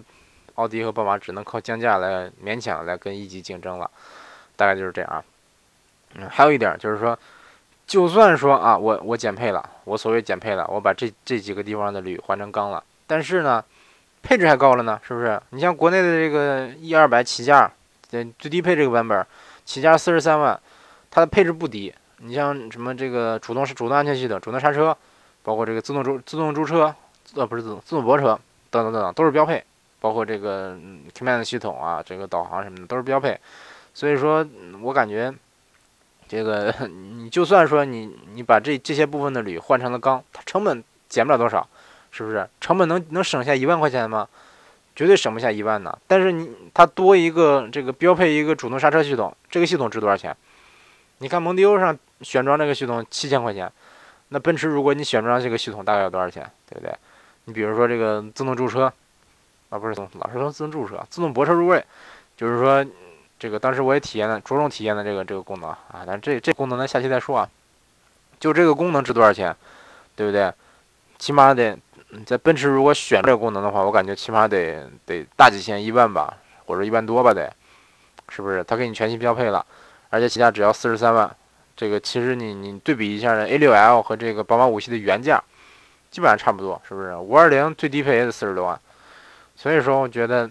奥迪和宝马只能靠降价来勉强来跟一级竞争了，大概就是这样。嗯，还有一点就是说，就算说啊，我我减配了，我所谓减配了，我把这这几个地方的铝换成钢了，但是呢，配置还高了呢，是不是？你像国内的这个一二百起价。对最低配这个版本，起价四十三万，它的配置不低。你像什么这个主动主动安全系统、主动刹车，包括这个自动驻自动驻车，呃不是自动自动泊车等等等等都是标配。包括这个 command 系统啊，这个导航什么的都是标配。所以说我感觉，这个 你就算说你你把这这些部分的铝换成了钢，它成本减不了多少，是不是？成本能能省下一万块钱吗？绝对省不下一万呢，但是你它多一个这个标配一个主动刹车系统，这个系统值多少钱？你看蒙迪欧上选装这个系统七千块钱，那奔驰如果你选装这个系统大概要多少钱？对不对？你比如说这个自动驻车，啊不是老是说自动驻车，自动泊车入位，就是说这个当时我也体验了，着重体验了这个这个功能啊，但这这功能咱下期再说啊。就这个功能值多少钱？对不对？起码得。在奔驰如果选这个功能的话，我感觉起码得得大几千、一万吧，或者一万多吧，得，是不是？它给你全新标配了，而且起价只要四十三万，这个其实你你对比一下 A6L 和这个宝马五系的原价，基本上差不多，是不是？五二零最低配也得四十多万，所以说我觉得，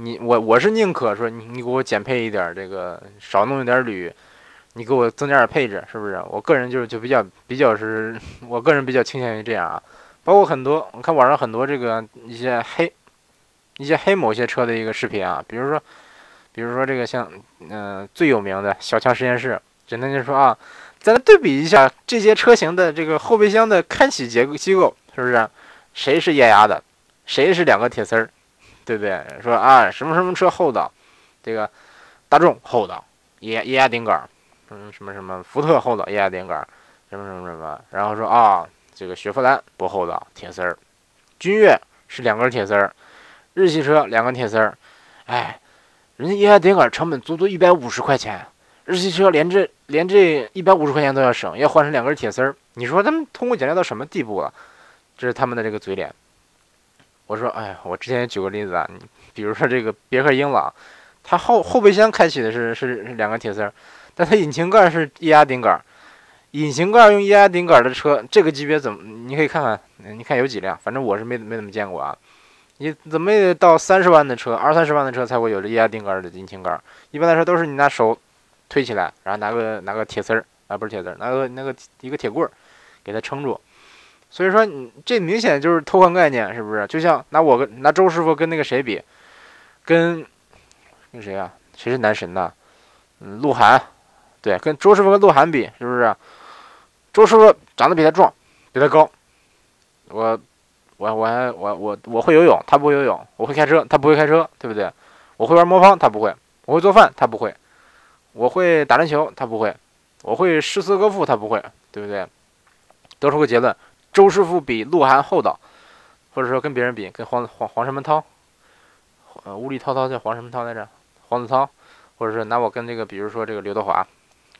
你我我是宁可说你你给我减配一点，这个少弄一点铝，你给我增加点配置，是不是？我个人就是就比较比较是，我个人比较倾向于这样啊。包括很多，我看网上很多这个一些黑一些黑某些车的一个视频啊，比如说比如说这个像嗯最有名的小强实验室。简单就说啊，咱对比一下这些车型的这个后备箱的开启结构机构，是不是？谁是液压的？谁是两个铁丝儿？对不对？说啊，什么什么车厚道？这个大众厚道液液压顶杆，嗯，什么什么福特厚道液压顶杆，什么什么什么？然后说啊，这个雪佛兰不厚道铁丝儿，君越是两根铁丝儿，日系车两根铁丝儿，哎，人家液压顶杆成本足足一百五十块钱。日系车连这连这一百五十块钱都要省，要换成两根铁丝儿。你说他们通过减料到什么地步了？这是他们的这个嘴脸。我说，哎呀，我之前也举个例子啊，你比如说这个别克英朗，它后后备箱开启的是是两个铁丝儿，但它引擎盖是液压顶杆儿。引擎盖用液压顶杆儿的车，这个级别怎么？你可以看看，你看有几辆？反正我是没没怎么见过啊。你怎么也得到三十万的车，二三十万的车才会有这液压顶杆儿的引擎盖。一般来说都是你拿手。推起来，然后拿个拿个铁丝儿啊，不是铁丝，拿个那个一个铁棍儿给它撑住。所以说，你这明显就是偷换概念，是不是？就像拿我跟拿周师傅跟那个谁比，跟跟谁啊？谁是男神呢？嗯，鹿晗，对，跟周师傅跟鹿晗比，是不是？周师傅长得比他壮，比他高。我我我还我我我会游泳，他不会游泳；我会开车，他不会开车，对不对？我会玩魔方，他不会；我会做饭，他不会。我会打篮球，他不会；我会诗词歌赋，他不会，对不对？得出个结论：周师傅比鹿晗厚道，或者说跟别人比，跟黄黄黄什么涛，呃，屋里滔滔叫黄什么涛来着？黄子韬，或者是拿我跟这个，比如说这个刘德华，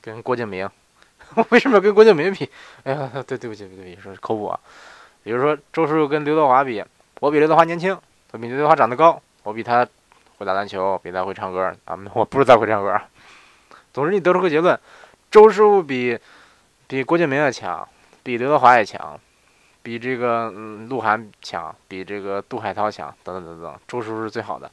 跟郭敬明，我 为什么要跟郭敬明比？哎呀，对对不起对不起，说口误啊。比如说周师傅跟刘德华比，我比刘德华年轻，我比刘德华长得高，我比他会打篮球，比他会唱歌啊，我不是他会唱歌。总之，你得出个结论：周师傅比比郭敬明要强，比刘德华也强，比这个鹿晗强，比这个杜海涛强，等等等等。周师傅是最好的。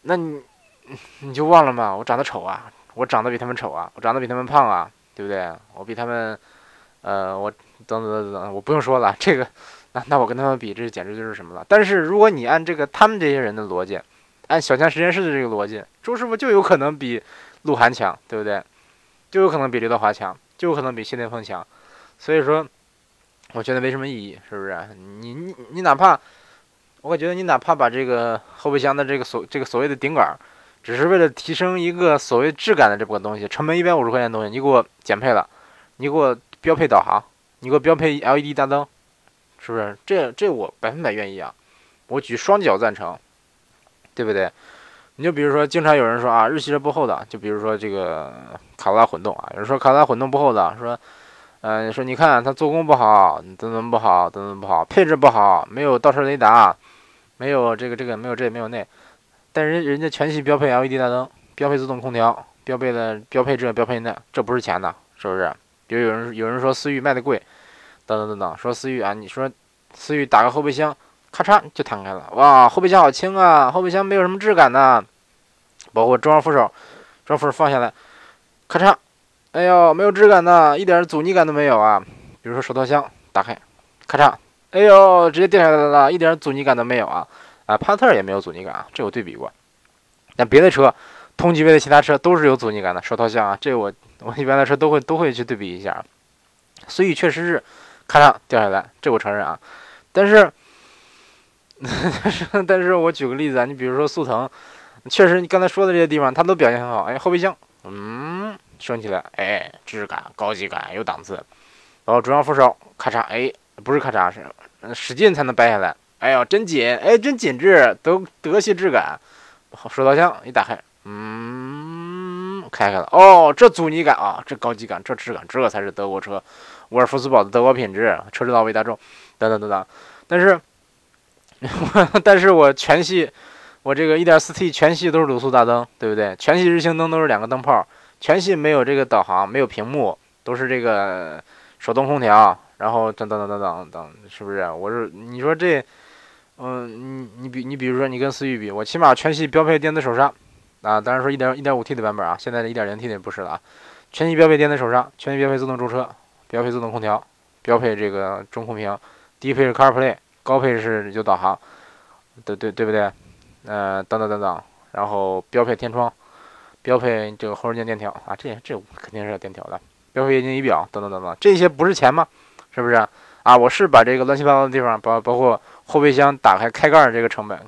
那你 你就忘了吗？我长得丑啊，我长得比他们丑啊，我长得比他们胖啊，对不对？我比他们呃，我等等等等，我不用说了。这个那那我跟他们比，这简直就是什么了？但是如果你按这个他们这些人的逻辑，按小强实验室的这个逻辑，周师傅就有可能比。鹿晗强，对不对？就有可能比刘德华强，就有可能比谢霆锋强。所以说，我觉得没什么意义，是不是？你你你哪怕，我觉得你哪怕把这个后备箱的这个所这个所谓的顶杆，只是为了提升一个所谓质感的这部分东西，成本一百五十块钱的东西，你给我减配了，你给我标配导航，你给我标配 LED 大灯，是不是？这这我百分百愿意啊！我举双脚赞成，对不对？你就比如说，经常有人说啊，日系车不厚道。就比如说这个卡罗拉混动啊，有人说卡罗拉混动不厚道，说，嗯，说你看它做工不好，怎么不好，怎么不好，配置不好，没有倒车雷达，没有这个这个，没有这没有那，但人人家全系标配 LED 大灯，标配自动空调，标配的标配这标配那，这不是钱呐，是不是？比如有人有人说思域卖的贵，等等等等，说思域啊，你说思域打个后备箱。咔嚓就弹开了，哇，后备箱好轻啊，后备箱没有什么质感呐，包括中央扶手，中央扶手放下来，咔嚓，哎呦，没有质感呐，一点阻尼感都没有啊。比如说手套箱打开，咔嚓，哎呦，直接掉下来了，一点阻尼感都没有啊。啊，帕萨特也没有阻尼感啊，这我对比过。但别的车，同级别的其他车都是有阻尼感的，手套箱啊，这我我一般的车都会都会去对比一下。所以确实是，咔嚓掉下来，这我承认啊，但是。但是，但是我举个例子啊，你比如说速腾，确实你刚才说的这些地方，它都表现很好。哎，后备箱，嗯，升起来，哎，质感、高级感、有档次。然后中央扶手，咔嚓，哎，不是咔嚓，是使劲才能掰下来。哎呦，真紧，哎，真紧致，德德系质感。手套箱一打开，嗯，开开了。哦，这阻尼感啊，这高级感，这质感，这才是德国车，沃尔夫斯堡的德国品质，车之道为大众，等等等等。但是。但是我全系，我这个 1.4T 全系都是卤素大灯，对不对？全系日行灯都是两个灯泡，全系没有这个导航，没有屏幕，都是这个手动空调，然后等等等等等等，是不是？我是你说这，嗯，你你比你比如说你跟思域比，我起码全系标配电子手刹，啊，当然说一点一点五 T 的版本啊，现在的一点零 T 的不是了啊，全系标配电子手刹，全系标配自动驻车，标配自动空调，标配这个中控屏，低配是 CarPlay，高配是有导航，对对对不对？呃，等等等等，然后标配天窗，标配这个后视镜电调啊，这这肯定是要电调的，标配液晶仪表等等等等，这些不是钱吗？是不是啊？我是把这个乱七八糟的地方，包包括后备箱打开开盖这个成本，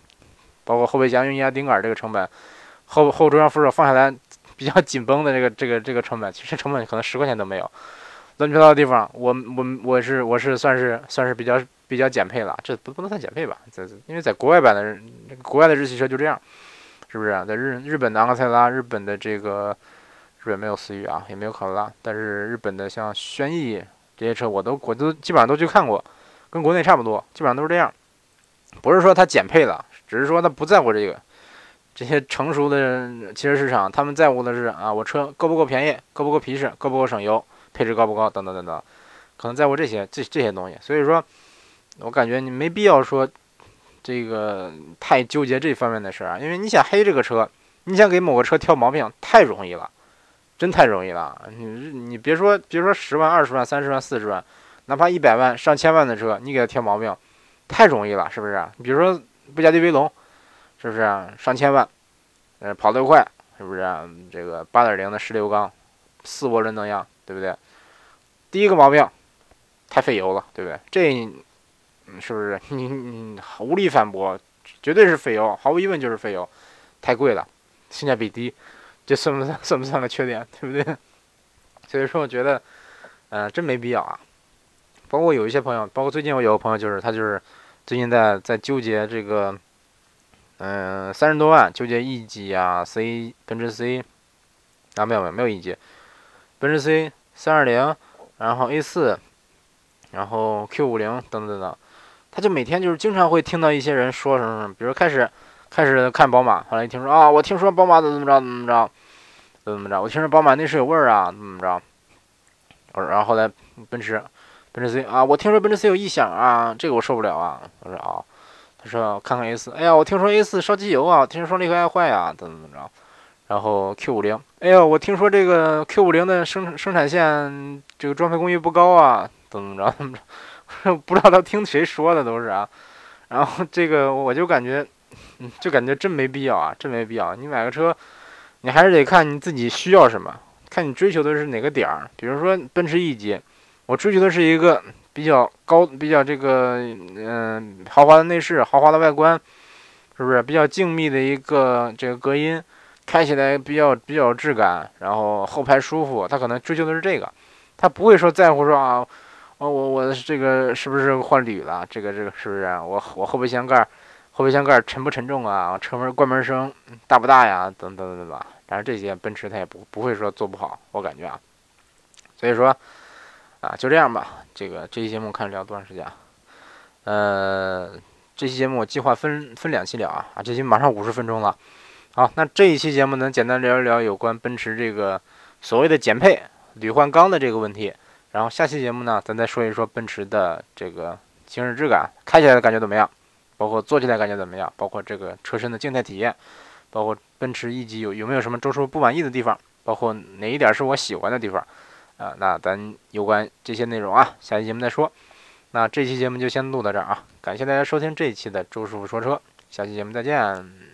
包括后备箱用液压顶杆这个成本，后后中央扶手放下来比较紧绷的这个这个这个成本，其实成本可能十块钱都没有。乱七八糟的地方，我我我是我是算是算是比较。比较减配了，这不不能算减配吧？在因为在国外版的，国外的日系车就这样，是不是啊？在日日本的昂克赛拉，日本的这个日本没有思域啊，也没有考罗拉，但是日本的像轩逸这些车，我都我都基本上都去看过，跟国内差不多，基本上都是这样。不是说它减配了，只是说它不在乎这个。这些成熟的汽车市场，他们在乎的是啊，我车够不够便宜，够不够皮实，够不够省油，配置高不高，等等等等，可能在乎这些这这些东西。所以说。我感觉你没必要说这个太纠结这方面的事儿啊，因为你想黑这个车，你想给某个车挑毛病，太容易了，真太容易了。你你别说别说十万、二十万、三十万、四十万，哪怕一百万、上千万的车，你给他挑毛病，太容易了，是不是？比如说布加迪威龙，是不是上千万，呃，跑得快，是不是？这个八点零的十六缸，四涡轮增压，对不对？第一个毛病，太费油了，对不对？这。嗯，是不是你你无力反驳，绝对是费油，毫无疑问就是费油，太贵了，性价比低，这算不算算不算个缺点，对不对？所以说我觉得，嗯，真没必要啊。包括有一些朋友，包括最近我有个朋友，就是他就是最近在在纠结这个，嗯，三十多万纠结 E 级啊，C 奔驰 C，啊没有没有没有 E 级，奔驰 C 三二零，然后 A 四，然后 Q 五零等等等等。他就每天就是经常会听到一些人说什么什么，比如开始开始看宝马，后来一听说啊，我听说宝马怎么怎么着怎么着，怎么怎么着，我听说宝马内饰有味儿啊，怎么着？我说，然后后来奔驰，奔驰 C 啊，我听说奔驰 C 有异响啊，这个我受不了啊。我说啊，他说看看 A 四，哎呀，我听说 A 四烧机油啊，听说双离合爱坏呀，怎么怎么着？然后 Q 五零，哎呀，我听说这个 Q 五零的生生产线这个装配工艺不高啊，怎么着怎么着？不知道他听谁说的都是啊，然后这个我就感觉，就感觉真没必要啊，真没必要。你买个车，你还是得看你自己需要什么，看你追求的是哪个点儿。比如说奔驰 E 级，我追求的是一个比较高、比较这个嗯豪华的内饰、豪华的外观，是不是比较静谧的一个这个隔音，开起来比较比较有质感，然后后排舒服。他可能追求的是这个，他不会说在乎说啊。哦，我我的这个是不是换铝了？这个这个是不是我我后备箱盖，后备箱盖沉不沉重啊？车门关门声大不大呀？等等等等吧。但是这些奔驰它也不不会说做不好，我感觉啊。所以说啊，就这样吧。这个这期节目看聊多长时间啊？呃，这期节目我计划分分两期聊啊。啊，这期马上五十分钟了。好，那这一期节目呢，简单聊一聊有关奔驰这个所谓的减配铝换钢的这个问题。然后下期节目呢，咱再说一说奔驰的这个行驶质感，开起来的感觉怎么样？包括坐起来感觉怎么样？包括这个车身的静态体验，包括奔驰 E 级有有没有什么周叔不满意的地方？包括哪一点是我喜欢的地方？啊，那咱有关这些内容啊，下期节目再说。那这期节目就先录到这儿啊，感谢大家收听这一期的周师傅说车，下期节目再见。